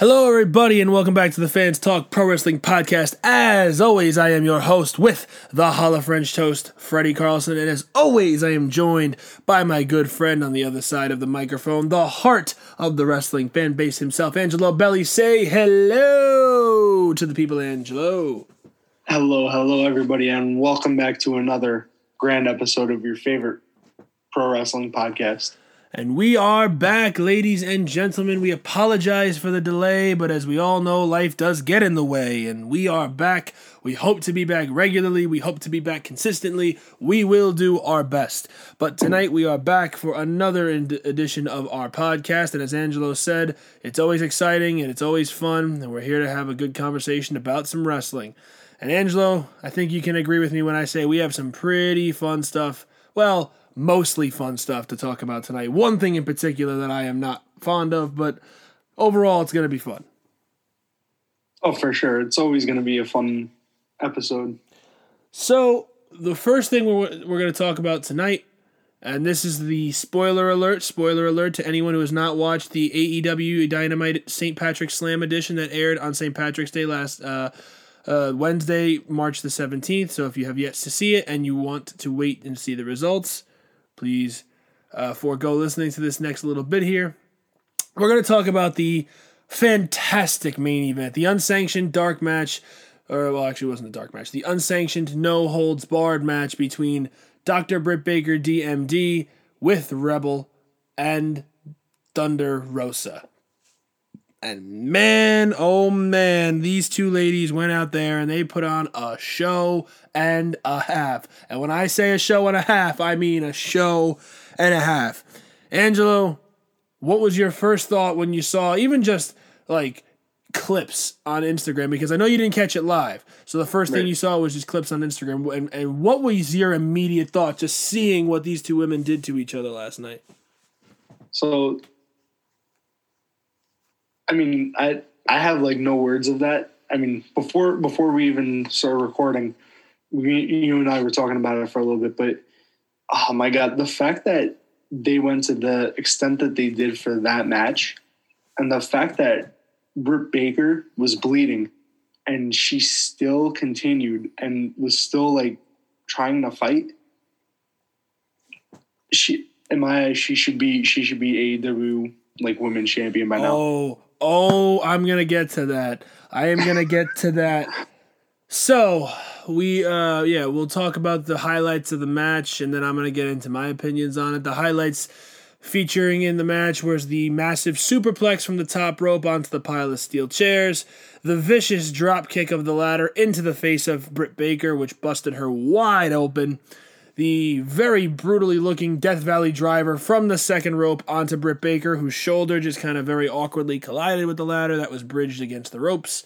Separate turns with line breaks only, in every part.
Hello, everybody, and welcome back to the Fans Talk Pro Wrestling Podcast. As always, I am your host with the Hall of French Toast, Freddy Carlson, and as always, I am joined by my good friend on the other side of the microphone, the heart of the wrestling fan base himself, Angelo Belli. Say hello to the people, Angelo.
Hello, hello, everybody, and welcome back to another grand episode of your favorite pro wrestling podcast.
And we are back, ladies and gentlemen. We apologize for the delay, but as we all know, life does get in the way, and we are back. We hope to be back regularly. We hope to be back consistently. We will do our best. But tonight we are back for another edition of our podcast. And as Angelo said, it's always exciting and it's always fun, and we're here to have a good conversation about some wrestling. And Angelo, I think you can agree with me when I say we have some pretty fun stuff. Well, mostly fun stuff to talk about tonight. One thing in particular that I am not fond of, but overall it's going to be fun.
Oh, for sure. It's always going to be a fun episode.
So, the first thing we're, we're going to talk about tonight, and this is the spoiler alert, spoiler alert to anyone who has not watched the AEW Dynamite St. Patrick's Slam edition that aired on St. Patrick's Day last uh, uh, Wednesday, March the 17th. So, if you have yet to see it and you want to wait and see the results, please uh, forego listening to this next little bit here. We're going to talk about the fantastic main event, the unsanctioned dark match, or well, actually, it wasn't a dark match, the unsanctioned no holds barred match between Dr. Britt Baker, DMD, with Rebel and Thunder Rosa. And man, oh man, these two ladies went out there and they put on a show and a half. And when I say a show and a half, I mean a show and a half. Angelo, what was your first thought when you saw even just like clips on Instagram? Because I know you didn't catch it live. So the first right. thing you saw was just clips on Instagram. And, and what was your immediate thought just seeing what these two women did to each other last night?
So I mean, I I have like no words of that. I mean, before before we even started recording, we, you and I were talking about it for a little bit, but oh my god, the fact that they went to the extent that they did for that match, and the fact that Britt Baker was bleeding, and she still continued and was still like trying to fight. She, in my eyes, she should be she should be AEW like women's champion by now.
Oh, Oh, I'm gonna get to that. I am gonna get to that. So we uh yeah, we'll talk about the highlights of the match and then I'm gonna get into my opinions on it. The highlights featuring in the match was the massive superplex from the top rope onto the pile of steel chairs, the vicious drop kick of the ladder into the face of Britt Baker, which busted her wide open the very brutally looking Death Valley driver from the second rope onto Britt Baker, whose shoulder just kind of very awkwardly collided with the ladder that was bridged against the ropes.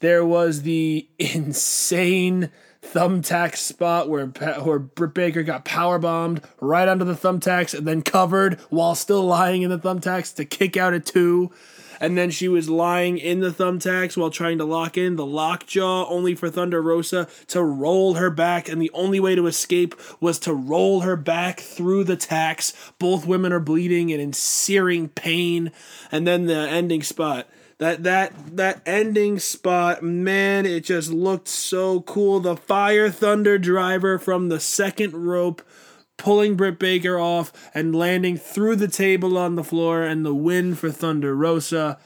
There was the insane thumbtack spot where where Britt Baker got power bombed right onto the thumbtacks and then covered while still lying in the thumbtacks to kick out at two and then she was lying in the thumbtacks while trying to lock in the lockjaw, only for Thunder Rosa to roll her back, and the only way to escape was to roll her back through the tacks. Both women are bleeding and in searing pain, and then the ending spot. That that that ending spot, man, it just looked so cool. The Fire Thunder driver from the second rope pulling Britt Baker off and landing through the table on the floor and the win for Thunder Rosa.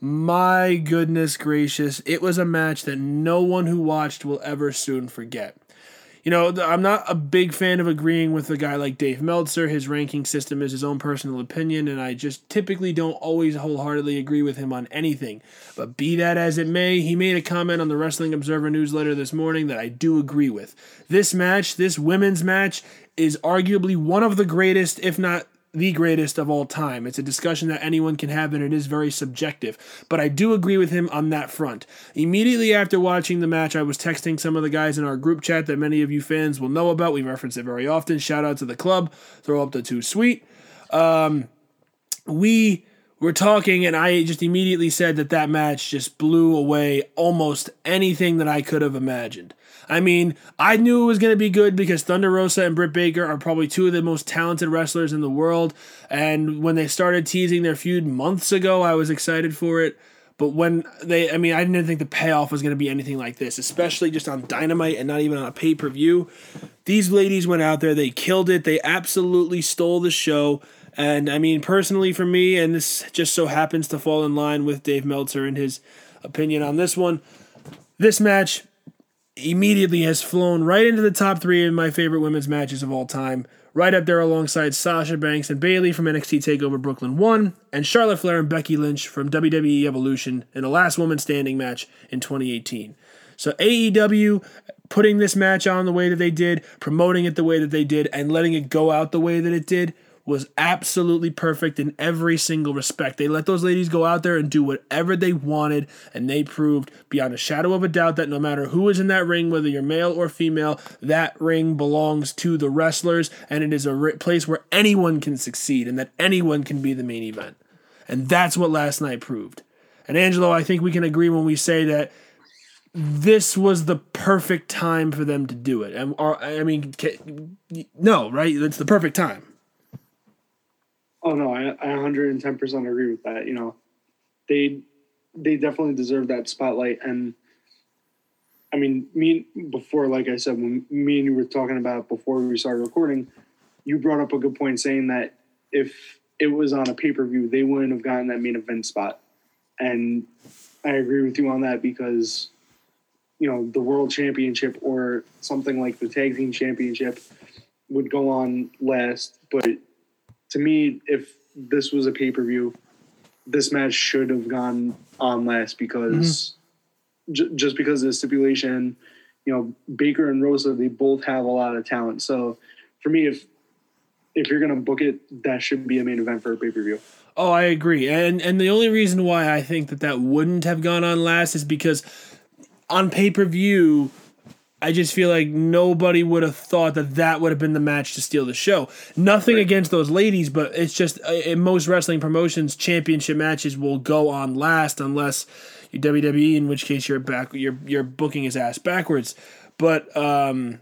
My goodness gracious, it was a match that no one who watched will ever soon forget you know, I'm not a big fan of agreeing with a guy like Dave Meltzer. His ranking system is his own personal opinion, and I just typically don't always wholeheartedly agree with him on anything. But be that as it may, he made a comment on the Wrestling Observer newsletter this morning that I do agree with. This match, this women's match, is arguably one of the greatest, if not the greatest of all time. It's a discussion that anyone can have, and it is very subjective. But I do agree with him on that front. Immediately after watching the match, I was texting some of the guys in our group chat that many of you fans will know about. We reference it very often. Shout out to the club. Throw up the Too Sweet. Um, we were talking, and I just immediately said that that match just blew away almost anything that I could have imagined. I mean, I knew it was going to be good because Thunder Rosa and Britt Baker are probably two of the most talented wrestlers in the world. And when they started teasing their feud months ago, I was excited for it. But when they, I mean, I didn't think the payoff was going to be anything like this, especially just on Dynamite and not even on a pay per view. These ladies went out there, they killed it, they absolutely stole the show. And I mean, personally for me, and this just so happens to fall in line with Dave Meltzer and his opinion on this one, this match immediately has flown right into the top three of my favorite women's matches of all time. Right up there alongside Sasha Banks and Bayley from NXT TakeOver Brooklyn 1, and Charlotte Flair and Becky Lynch from WWE Evolution in a last woman standing match in 2018. So AEW putting this match on the way that they did, promoting it the way that they did, and letting it go out the way that it did was absolutely perfect in every single respect. They let those ladies go out there and do whatever they wanted, and they proved beyond a shadow of a doubt that no matter who is in that ring, whether you're male or female, that ring belongs to the wrestlers, and it is a place where anyone can succeed and that anyone can be the main event. And that's what last night proved. And Angelo, I think we can agree when we say that this was the perfect time for them to do it. And or, I mean, no, right? It's the perfect time.
Oh no, I, I 110% agree with that. You know, they they definitely deserve that spotlight. And I mean, me before, like I said, when me and you were talking about before we started recording, you brought up a good point saying that if it was on a pay per view, they wouldn't have gotten that main event spot. And I agree with you on that because you know the world championship or something like the tag team championship would go on last, but to me, if this was a pay per view, this match should have gone on last because mm-hmm. j- just because of the stipulation, you know, Baker and Rosa, they both have a lot of talent. So for me, if if you're gonna book it, that should be a main event for a pay per view.
Oh, I agree, and and the only reason why I think that that wouldn't have gone on last is because on pay per view I just feel like nobody would have thought that that would have been the match to steal the show. Nothing right. against those ladies, but it's just uh, in most wrestling promotions, championship matches will go on last unless you WWE, in which case you're back, you're you're booking his ass backwards. But um,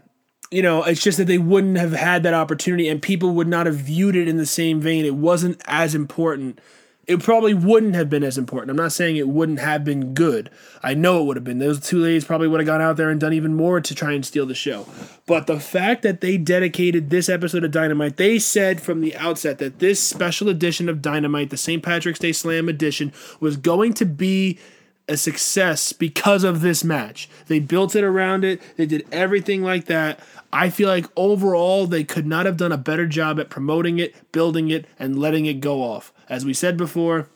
you know, it's just that they wouldn't have had that opportunity, and people would not have viewed it in the same vein. It wasn't as important it probably wouldn't have been as important. I'm not saying it wouldn't have been good. I know it would have been. Those two ladies probably would have gone out there and done even more to try and steal the show. But the fact that they dedicated this episode of Dynamite, they said from the outset that this special edition of Dynamite, the St. Patrick's Day Slam edition, was going to be a success because of this match. They built it around it, they did everything like that. I feel like overall they could not have done a better job at promoting it, building it, and letting it go off. As we said before,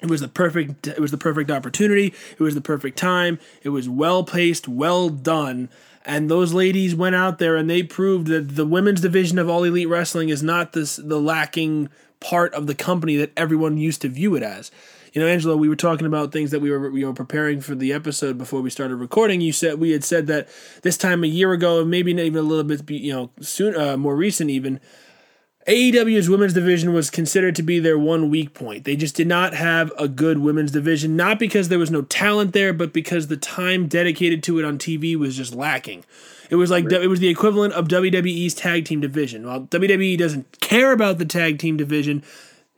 it was the perfect it was the perfect opportunity, it was the perfect time, it was well paced, well done. And those ladies went out there and they proved that the women's division of all elite wrestling is not this the lacking part of the company that everyone used to view it as you know, Angelo, we were talking about things that we were you know preparing for the episode before we started recording. You said we had said that this time a year ago, maybe even a little bit, you know, soon uh, more recent even. AEW's women's division was considered to be their one weak point. They just did not have a good women's division, not because there was no talent there, but because the time dedicated to it on TV was just lacking. It was like it was the equivalent of WWE's tag team division. While WWE doesn't care about the tag team division,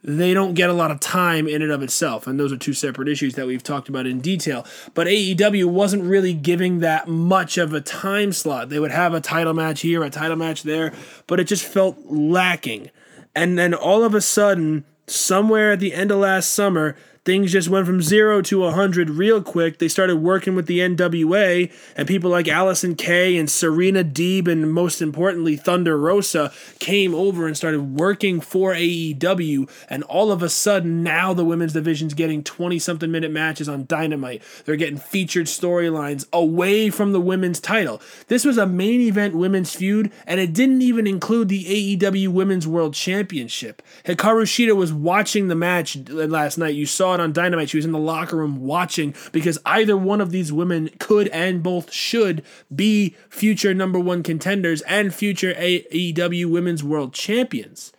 they don't get a lot of time in and of itself. And those are two separate issues that we've talked about in detail. But AEW wasn't really giving that much of a time slot. They would have a title match here, a title match there, but it just felt lacking. And then all of a sudden, somewhere at the end of last summer, things just went from zero to 100 real quick. They started working with the NWA, and people like Allysin Kay and Serena Deeb, and most importantly, Thunder Rosa came over and started working for AEW. And all of a sudden, now the women's division's getting 20 something minute matches on Dynamite. They're getting featured storylines away from the women's title. This was a main event women's feud, and it didn't even include the AEW Women's World Championship. Hikaru Shida was watching the match last night. You saw it on Dynamite. She was in the locker room watching because either one of these women could and both should be future number one contenders and future AEW Women's World Champions.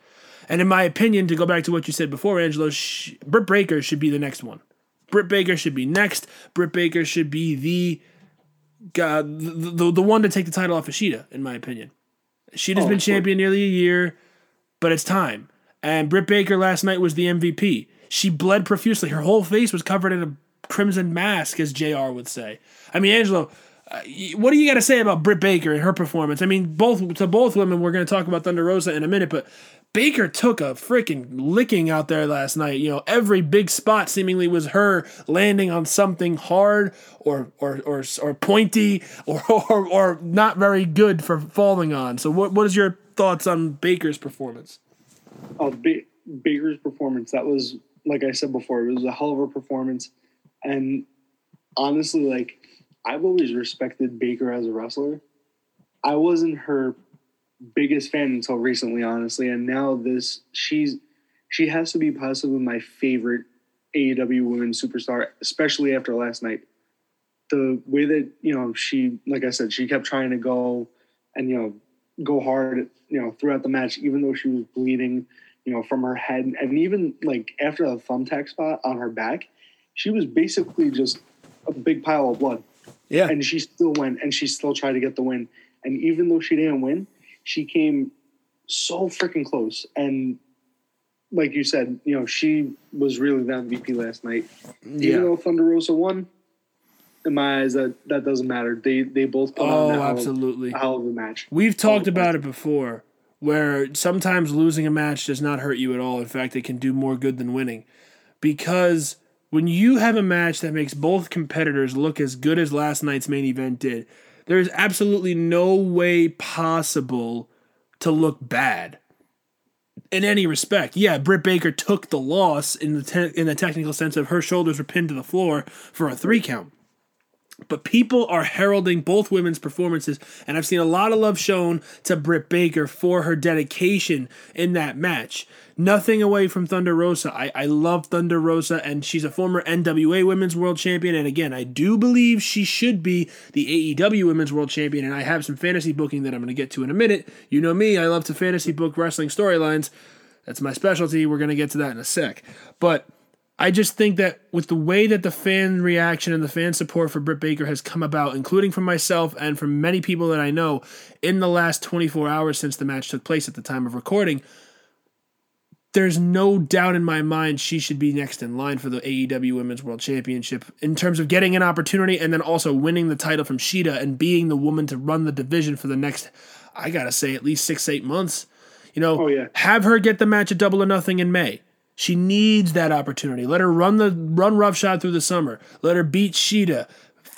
And in my opinion, to go back to what you said before, Angelo, sh- Britt Baker should be the next one. Britt Baker should be next. Britt Baker should be the uh, the, the, the one to take the title off of Shida, in my opinion. Shida's oh, been champion nearly a year, but it's time. And Britt Baker last night was the MVP. She bled profusely. Her whole face was covered in a crimson mask, as JR would say. I mean, Angelo, uh, what do you got to say about Britt Baker and her performance? I mean, both to both women. We're going to talk about Thunder Rosa in a minute, but Baker took a freaking licking out there last night. You know, every big spot seemingly was her landing on something hard or or or, or pointy or, or or not very good for falling on. So, what what is your thoughts on Baker's performance?
Oh, ba- Baker's performance. That was like I said before. It was a hell of a performance, and honestly, like I've always respected Baker as a wrestler. I wasn't her biggest fan until recently, honestly, and now this she's she has to be possibly my favorite AEW women superstar, especially after last night. The way that you know she, like I said, she kept trying to go and you know go hard, you know, throughout the match, even though she was bleeding, you know, from her head, and even like after the thumbtack spot on her back, she was basically just a big pile of blood.
Yeah,
and she still went, and she still tried to get the win. And even though she didn't win, she came so freaking close. And like you said, you know, she was really the MVP last night. Yeah. Even though Thunder Rosa won, in my eyes, that that doesn't matter. They they both
put oh, on absolutely
hell of a match.
We've talked about it before, where sometimes losing a match does not hurt you at all. In fact, it can do more good than winning, because when you have a match that makes both competitors look as good as last night's main event did, there is absolutely no way possible to look bad in any respect. Yeah, Britt Baker took the loss in the te- in the technical sense of her shoulders were pinned to the floor for a three count. But people are heralding both women's performances, and I've seen a lot of love shown to Britt Baker for her dedication in that match. Nothing away from Thunder Rosa. I, I love Thunder Rosa, and she's a former NWA Women's World Champion. And again, I do believe she should be the AEW Women's World Champion. And I have some fantasy booking that I'm going to get to in a minute. You know me, I love to fantasy book wrestling storylines. That's my specialty. We're going to get to that in a sec. But I just think that with the way that the fan reaction and the fan support for Britt Baker has come about, including from myself and from many people that I know in the last 24 hours since the match took place at the time of recording, there's no doubt in my mind she should be next in line for the AEW Women's World Championship in terms of getting an opportunity and then also winning the title from Shida and being the woman to run the division for the next, I gotta say, at least six, eight months. You know,
oh, yeah.
have her get the match at Double or Nothing in May. She needs that opportunity. Let her run the run roughshod through the summer. Let her beat Shida.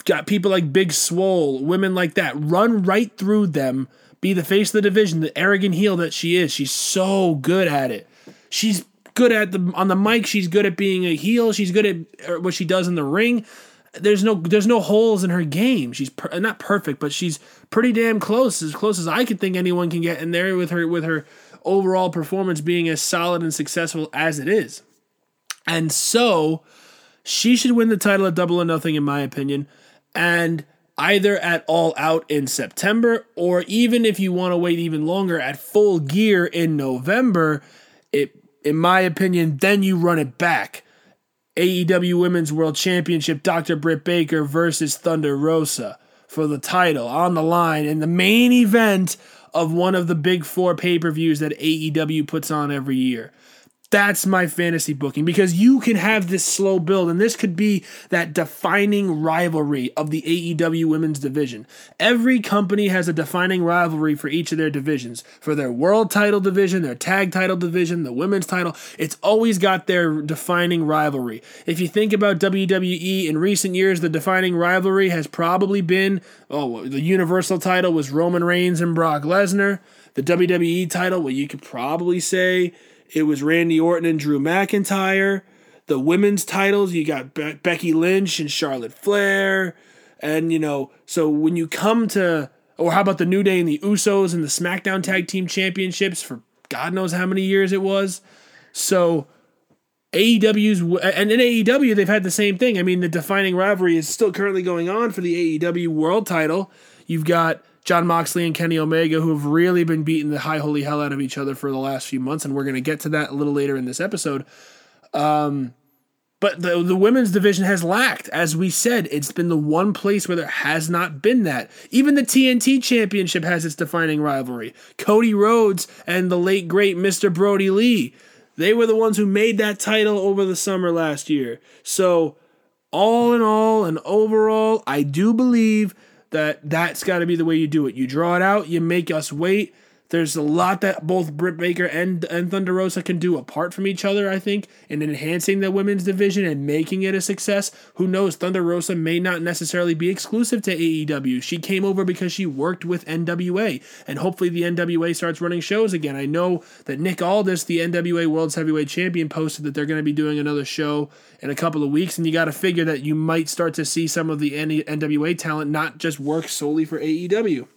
Got people like Big Swole, women like that. Run right through them. Be the face of the division, the arrogant heel that she is. She's so good at it she's good at the on the mic. She's good at being a heel. She's good at er, what she does in the ring. There's no there's no holes in her game. She's per, not perfect, but she's pretty damn close, as close as I could think anyone can get in there with her with her overall performance being as solid and successful as it is. And so she should win the title at Double or Nothing, in my opinion, and either at All Out in September or even if you want to wait even longer at Full Gear in November it, in my opinion, then you run it back. AEW Women's World Championship, Dr. Britt Baker versus Thunder Rosa for the title on the line in the main event of one of the big four pay per views that AEW puts on every year. That's my fantasy booking because you can have this slow build, and this could be that defining rivalry of the AEW women's division. Every company has a defining rivalry for each of their divisions. For their world title division, their tag title division, the women's title, it's always got their defining rivalry. If you think about WWE in recent years, the defining rivalry has probably been oh, the Universal title was Roman Reigns and Brock Lesnar. The WWE title, well, you could probably say it was Randy Orton and Drew McIntyre. The women's titles, you got Be- Becky Lynch and Charlotte Flair. And, you know, so when you come to, or how about the New Day and the Usos and the SmackDown Tag Team Championships for God knows how many years it was. So AEW's, and in AEW, they've had the same thing. I mean, the defining rivalry is still currently going on for the AEW World title. You've got Jon Moxley and Kenny Omega, who have really been beating the high holy hell out of each other for the last few months, and we're going to get to that a little later in this episode. Um, but the the women's division has lacked, as we said, it's been the one place where there has not been that. Even the TNT Championship has its defining rivalry. Cody Rhodes and the late great Mr. Brodie Lee, they were the ones who made that title over the summer last year. So all in all and overall, I do believe that that's got to be the way you do it. You draw it out, you make us wait. There's a lot that both Britt Baker and, and Thunder Rosa can do apart from each other, I think, in enhancing the women's division and making it a success. Who knows? Thunder Rosa may not necessarily be exclusive to AEW. She came over because she worked with NWA, and hopefully the NWA starts running shows again. I know that Nick Aldis, the NWA World's Heavyweight Champion, posted that they're going to be doing another show in a couple of weeks, and you got to figure that you might start to see some of the NWA talent not just work solely for AEW.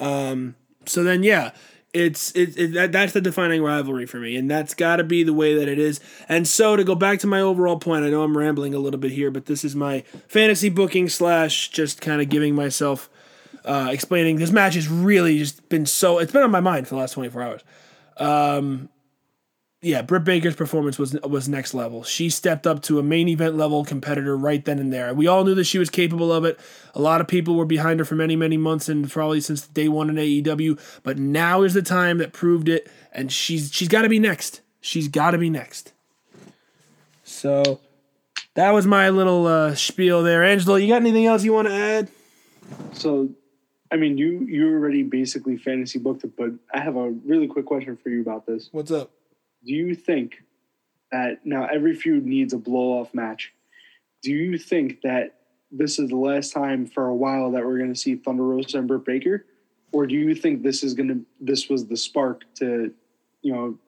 Um, so then, yeah, it's it, it that, that's the defining rivalry for me, and that's got to be the way that it is. And so to go back to my overall point, I know I'm rambling a little bit here, but this is my fantasy booking slash just kind of giving myself uh, explaining. This match has really just been so it's been on my mind for the last 24 hours. Um, yeah, Britt Baker's performance was was next level. She stepped up to a main event level competitor right then and there. We all knew that she was capable of it. A lot of people were behind her for many, many months and probably since day one in AEW. But now is the time that proved it, and she's she's got to be next. She's got to be next. So that was my little uh, spiel there, Angelo. You got anything else you want to add?
So, I mean, you you already basically fantasy booked it, but I have a really quick question for you about this.
What's up?
Do you think that now every feud needs a blow off match? Do you think that this is the last time for a while that we're going to see Thunder Rosa and Britt Baker, or do you think this is going to this was the spark to, you know,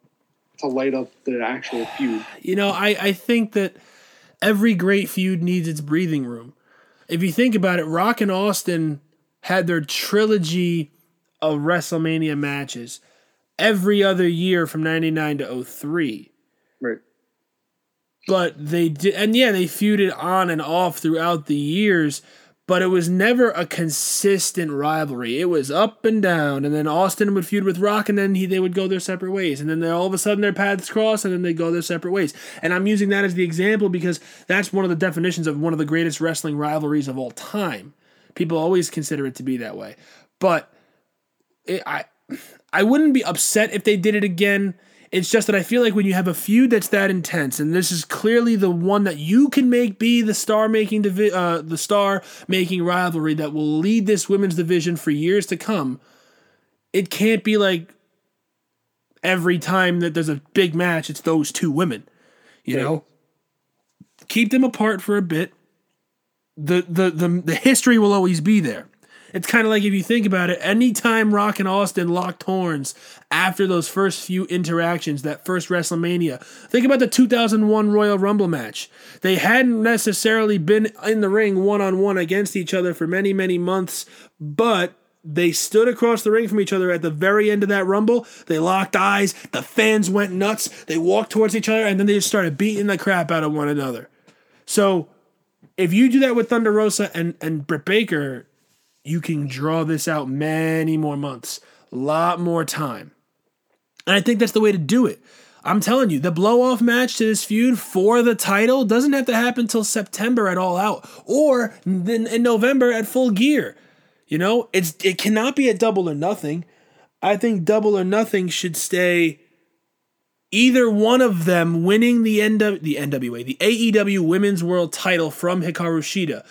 to light up the actual feud?
You know, I I think that every great feud needs its breathing room. If you think about it, Rock and Austin had their trilogy of WrestleMania matches every other year from 99 to 03.
Right.
But they did, and yeah, they feuded on and off throughout the years, but it was never a consistent rivalry. It was up and down, and then Austin would feud with Rock, and then he, they would go their separate ways, and then they, all of a sudden their paths cross, and then they go their separate ways. And I'm using that as the example because that's one of the definitions of one of the greatest wrestling rivalries of all time. People always consider it to be that way, but it, I I wouldn't be upset if they did it again. It's just that I feel like when you have a feud that's that intense, and this is clearly the one that you can make be the star making divi- uh, the star making rivalry that will lead this women's division for years to come. It can't be like every time that there's a big match, it's those two women. You know, keep them apart for a bit. The, the the the history will always be there. It's kind of like if you think about it, anytime Rock and Austin locked horns after those first few interactions, that first WrestleMania, think about the 2001 Royal Rumble match. They hadn't necessarily been in the ring one on one against each other for many, many months, but they stood across the ring from each other at the very end of that rumble. They locked eyes. The fans went nuts. They walked towards each other and then they just started beating the crap out of one another. So if you do that with Thunder Rosa and, and Britt Baker, you can draw this out many more months, a lot more time. And I think that's the way to do it. I'm telling you, the blow off match to this feud for the title doesn't have to happen until September at All Out or then in November at Full Gear. You know, it's it cannot be a double or nothing. I think double or nothing should stay either one of them winning the NW, the NWA, the AEW Women's World Title from Hikaru Shida.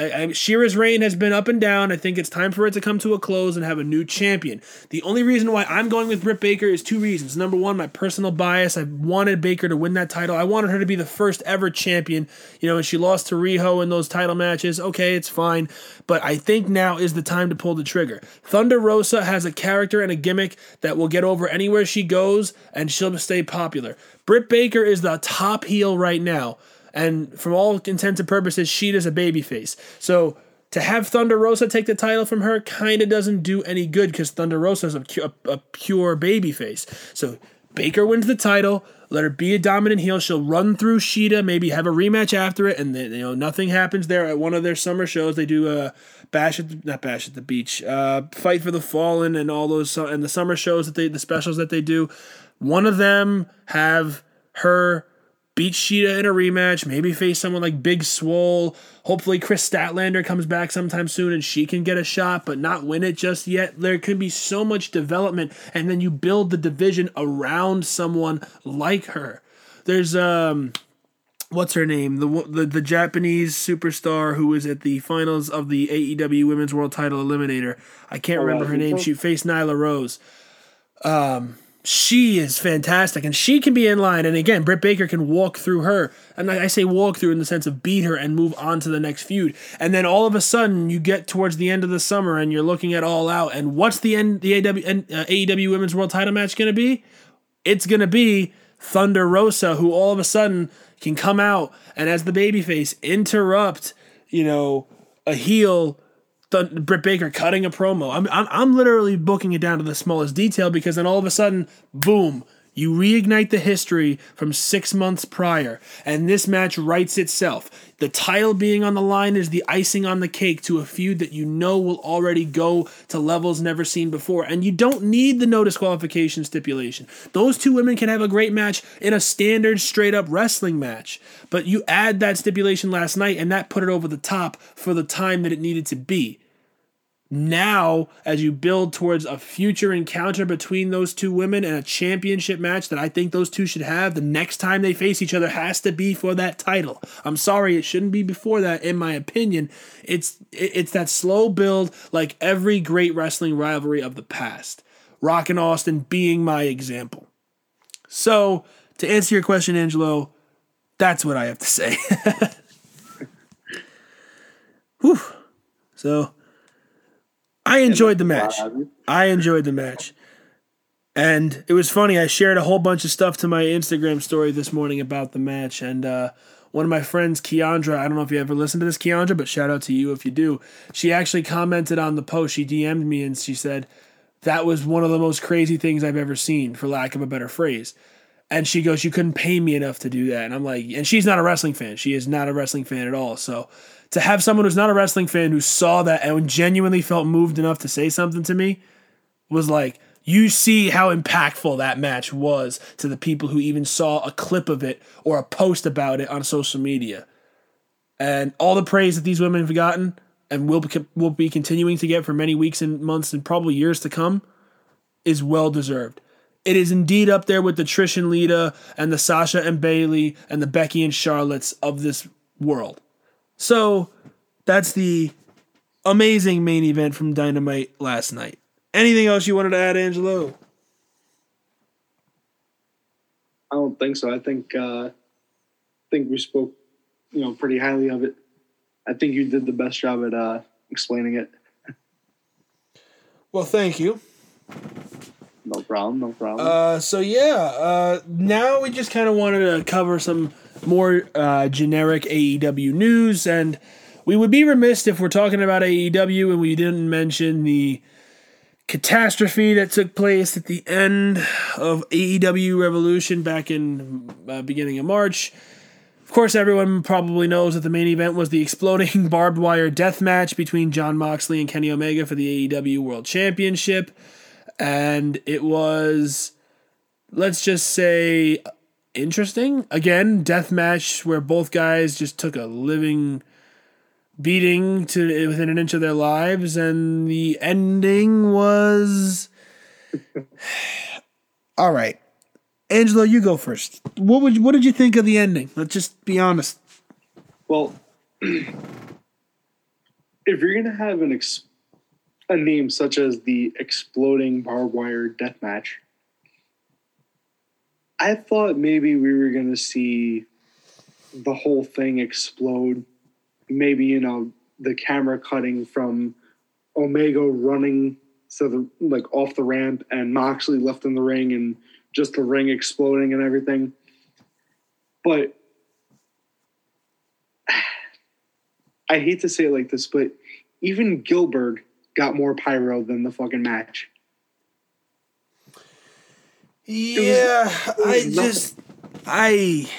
I, I, Shida's reign has been up and down. I think it's time for it to come to a close and have a new champion. The only reason why I'm going with Britt Baker is two reasons. Number one, my personal bias. I wanted Baker to win that title. I wanted her to be the first ever champion. You know, and she lost to Riho in those title matches. Okay, it's fine. But I think now is the time to pull the trigger. Thunder Rosa has a character and a gimmick that will get over anywhere she goes, and she'll stay popular. Britt Baker is the top heel right now and from all intents and purposes, Shida's a babyface. So to have Thunder Rosa take the title from her kind of doesn't do any good because Thunder Rosa is a, a, a pure babyface. So Baker wins the title. Let her be a dominant heel. She'll run through Shida, maybe have a rematch after it, and then you know nothing happens there. At one of their summer shows, they do a bash at the, not bash at the beach, uh, fight for the fallen, and all those and the summer shows that they the specials that they do. One of them have her beat Shida in a rematch, maybe face someone like Big Swole. Hopefully, Kris Statlander comes back sometime soon and she can get a shot, but not win it just yet. There can be so much development, and then you build the division around someone like her. There's um what's her name? The the the Japanese superstar who was at the finals of the AEW Women's World Title Eliminator. I can't
Oh,
remember her name. She faced Nyla Rose. Um, she is fantastic, and she can be in line. And again, Britt Baker can walk through her, and I I say walk through in the sense of beat her and move on to the next feud. And then all of a sudden, you get towards the end of the summer, and you're looking at All Out, and what's the end the AW, uh, AEW Women's World Title match going to be? It's going to be Thunder Rosa, who all of a sudden can come out and as the babyface interrupt, you know, a heel. Th- Britt Baker cutting a promo. I'm, I'm I'm literally booking it down to the smallest detail because then all of a sudden, boom, you reignite the history from six months prior, and this match writes itself. The title being on the line is the icing on the cake to a feud that you know will already go to levels never seen before. And you don't need the no disqualification stipulation. Those two women can have a great match in a standard, straight up wrestling match. But you add that stipulation last night, and that put it over the top for the time that it needed to be now as you build towards a future encounter between those two women and a championship match that I think those two should have the next time they face each other has to be for that title. I'm sorry it shouldn't be before that in my opinion. It's it's that slow build like every great wrestling rivalry of the past. Rock and Austin being my example. So, to answer your question Angelo, that's what I have to say. Whew. So, I enjoyed the match. I enjoyed the match. And it was funny. I shared a whole bunch of stuff to my Instagram story this morning about the match. And uh, one of my friends, Keandra, I don't know if you ever listened to this, Keandra, but shout out to you if you do. She actually commented on the post. She DM'd me and she said, That was one of the most crazy things I've ever seen, for lack of a better phrase. And she goes, You couldn't pay me enough to do that. And I'm like, And she's not a wrestling fan. She is not a wrestling fan at all. So to have someone who's not a wrestling fan who saw that and genuinely felt moved enough to say something to me was like, you see how impactful that match was to the people who even saw a clip of it or a post about it on social media. And all the praise that these women have gotten and will be, will be continuing to get for many weeks and months and probably years to come is well deserved. It is indeed up there with the Trish and Lita and the Sasha and Bayley and the Becky and Charlottes of this world. So that's the amazing main event from Dynamite last night. Anything else you wanted to add, Angelo?
I don't think so. I think uh, I think we spoke, you know, pretty highly of it. I think you did the best job at uh, explaining it.
Well, thank you.
No problem. No problem.
Uh, so yeah, uh, now we just kind of wanted to cover some more uh, generic AEW news, and we would be remiss if we're talking about AEW and we didn't mention the catastrophe that took place at the end of AEW Revolution back in uh, beginning of March. Of course, everyone probably knows that the main event was the exploding barbed wire death match between Jon Moxley and Kenny Omega for the AEW World Championship. And it was, let's just say, interesting. Again, death match where both guys just took a living beating to within an inch of their lives, and the ending was. All right, Angelo, you go first. What would what did you think of the ending? Let's just be honest.
well, if you're gonna have an ex- a name such as the exploding barbed wire death match, I thought maybe we were gonna see the whole thing explode. Maybe you know the camera cutting from Omega running so the like off the ramp and Moxley left in the ring and just the ring exploding and everything. But I hate to say it like this, but even Gilbert got more pyro than the fucking match.
Yeah, I
was nothing.
just I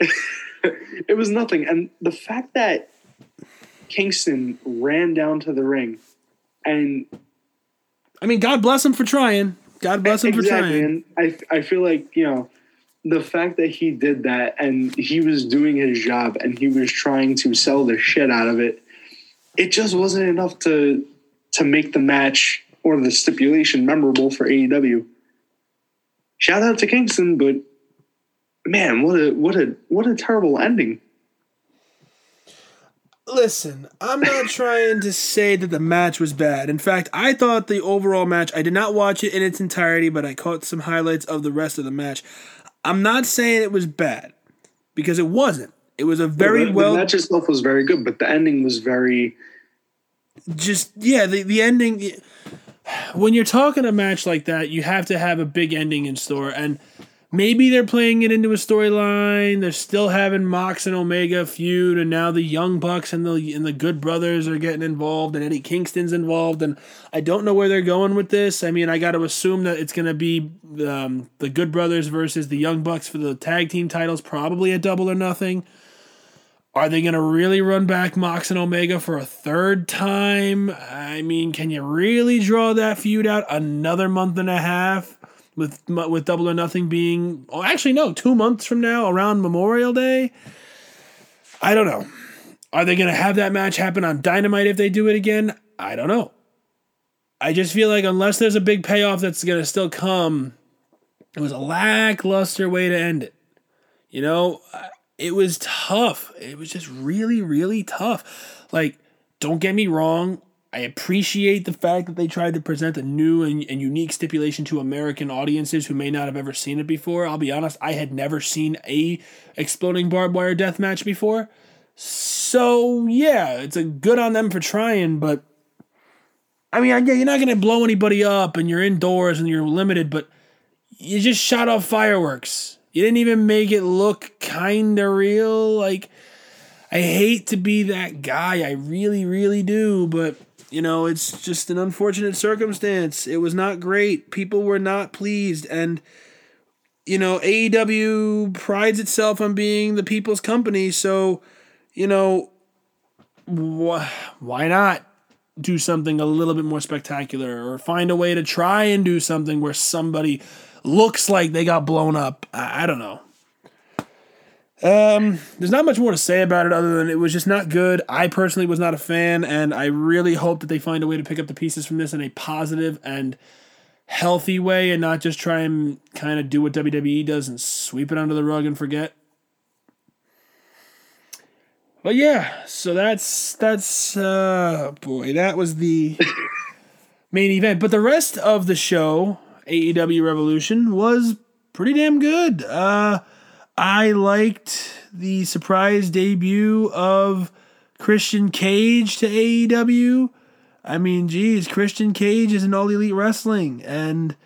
it was nothing. And the fact that Kingston ran down to the ring and
I mean, God bless him for trying. God bless him for trying.
and I I feel like you know the fact that he did that and he was doing his job and he was trying to sell the shit out of it, it just wasn't enough to to make the match or the stipulation memorable for AEW. Shout out to Kingston, but man, what a what a what a terrible ending.
Listen, I'm not trying to say that the match was bad. In fact, I thought the overall match, I did not watch it in its entirety, but I caught some highlights of the rest of the match. I'm not saying it was bad because it wasn't. It was a very well.
The match itself was very good, but the ending was very.
Just yeah, the the ending. When you're talking a match like that, you have to have a big ending in store, and maybe they're playing it into a storyline. They're still having Mox and Omega feud, and now the Young Bucks and the and the Good Brothers are getting involved, and Eddie Kingston's involved, and I don't know where they're going with this. I mean, I got to assume that it's to be um, the Good Brothers versus the Young Bucks for the tag team titles, probably a double or nothing. Are they going to really run back Mox and Omega for a third time? I mean, can you really draw that feud out another month and a half with with Double or Nothing being? Oh, actually, no, two months from now, around Memorial Day. I don't know. Are they going to have that match happen on Dynamite if they do it again? I don't know. I just feel like unless there's a big payoff that's going to still come, it was a lackluster way to end it. You know, it was tough. It was just really, really tough. Like, don't get me wrong. I appreciate the fact that they tried to present a new and, and, unique stipulation to American audiences who may not have ever seen it before. I'll be honest, I had never seen a exploding barbed wire death match before. So yeah, it's a good on them for trying, but I mean, yeah, you're not gonna blow anybody up, and you're indoors and you're limited, but you just shot off fireworks. You didn't even make it look kinda real. Like, I hate to be that guy. I really, really do. But, you know, it's just an unfortunate circumstance. It was not great. People were not pleased. And, you know, AEW prides itself on being the people's company. So, you know, wh- why not? do something a little bit more spectacular or find a way to try and do something where somebody looks like they got blown up. I, I don't know. Um, there's not much more to say about it other than it was just not good. I personally was not a fan, and I really hope that they find a way to pick up the pieces from this in a positive and healthy way and not just try and kind of do what WWE does and sweep it under the rug and forget. But yeah, so that's that's uh boy, that was the main event. But the rest of the show AEW Revolution was pretty damn good. Uh, I liked the surprise debut of Christian Cage to AEW. I mean, geez, Christian Cage is in All Elite Wrestling, and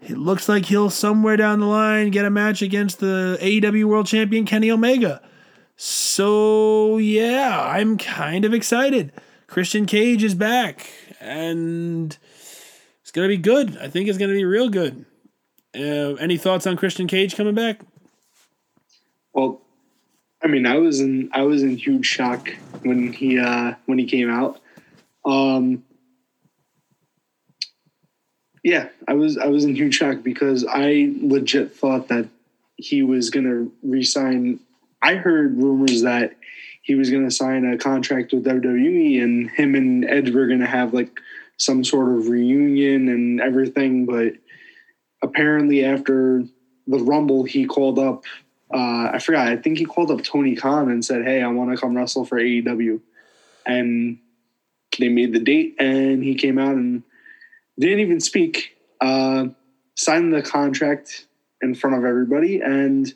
it looks like he'll somewhere down the line get a match against the AEW World Champion Kenny Omega. So, yeah, I'm kind of excited. Christian Cage is back, and it's gonna be good. I think it's gonna be real good. Uh, any thoughts on Christian Cage coming back?
Well, I mean, I was in I was in huge shock when he uh, when he came out. Um, yeah, I was I was in huge shock because I legit thought that he was gonna resign. I heard rumors that he was gonna sign a contract with WWE, and him and Edge were gonna have like some sort of reunion and everything. But apparently, after the Rumble, he called up. Uh, I forgot. I think he called up Tony Khan and said, "Hey, I want to come wrestle for AEW," and they made the date. And he came out and didn't even speak. Uh, signed the contract in front of everybody, and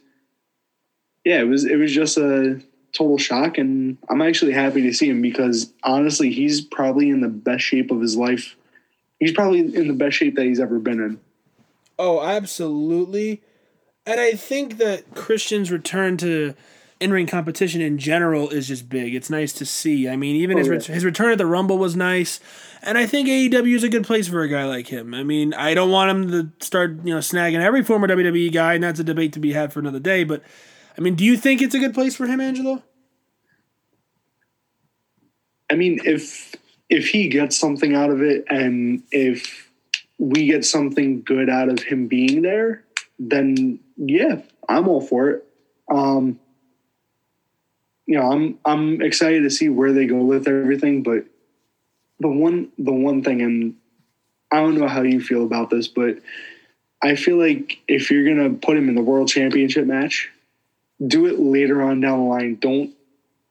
yeah, it was it was just a total shock. And I'm actually happy to see him because honestly, he's probably in the best shape of his life. He's probably in the best shape that he's ever been in.
Oh, absolutely. And I think that Christian's return to in ring competition in general is just big. It's nice to see. I mean, even oh, his, yeah. ret- his return at the Rumble was nice. And I think AEW is a good place for a guy like him. I mean, I don't want him to start, you know, snagging every former WWE guy, and that's a debate to be had for another day. But I mean, do you think it's a good place for him, Angelo?
I mean, if if he gets something out of it, and if we get something good out of him being there, then yeah, I'm all for it. Um, you know, I'm I'm excited to see where they go with everything. But the one the one thing, and I don't know how you feel about this, but I feel like if you're gonna put him in the world championship match, do it later on down the line. Don't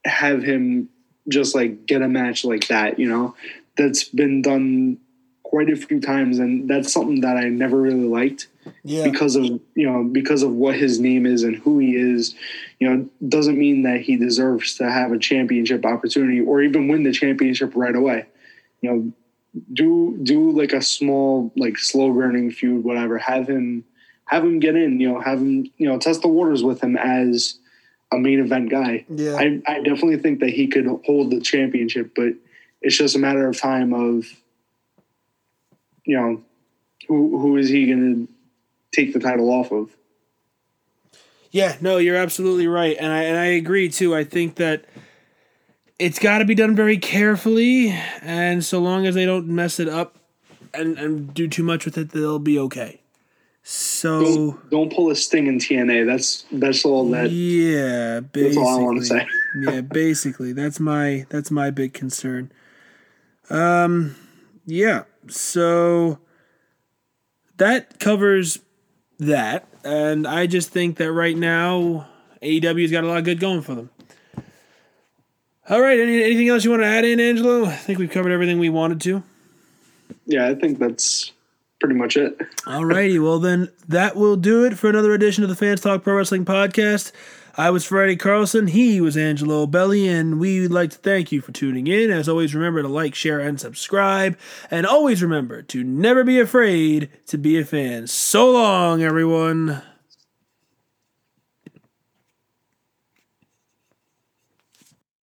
have him just like get a match like that. You know, that's been done quite a few times, and that's something that I never really liked.
Yeah.
Because of you know because of what his name is and who he is, you know doesn't mean that he deserves to have a championship opportunity or even win the championship right away. You know, do do like a small like slow burning feud, whatever. Have him have him get in. You know, have him you know test the waters with him as a main event guy.
Yeah.
I, I definitely think that he could hold the championship, but it's just a matter of time of, you know, who who is he going to take the title off of?
Yeah, no, you're absolutely right, and I and I agree too. I think that it's got to be done very carefully, and so long as they don't mess it up and and do too much with it, they'll be okay. So
Don't, don't pull a Sting in TNA. That's that's all that.
yeah, basically,
That's all I want to say.
yeah, basically, that's my that's my big concern. Um, yeah, so that covers that, and I just think that right now AEW's got a lot of good going for them. All right, any, anything else you want to add in, Angelo? I think we've covered everything we wanted to.
Yeah, I think that's pretty much it.
All righty. well then that will do it for another edition of the Fans Talk Pro Wrestling Podcast. I was Freddy Carlson, he was Angelo Belli, and we would like to thank you for tuning in. As always, remember to like, share, and subscribe. And always remember to never be afraid to be a fan. So long, everyone.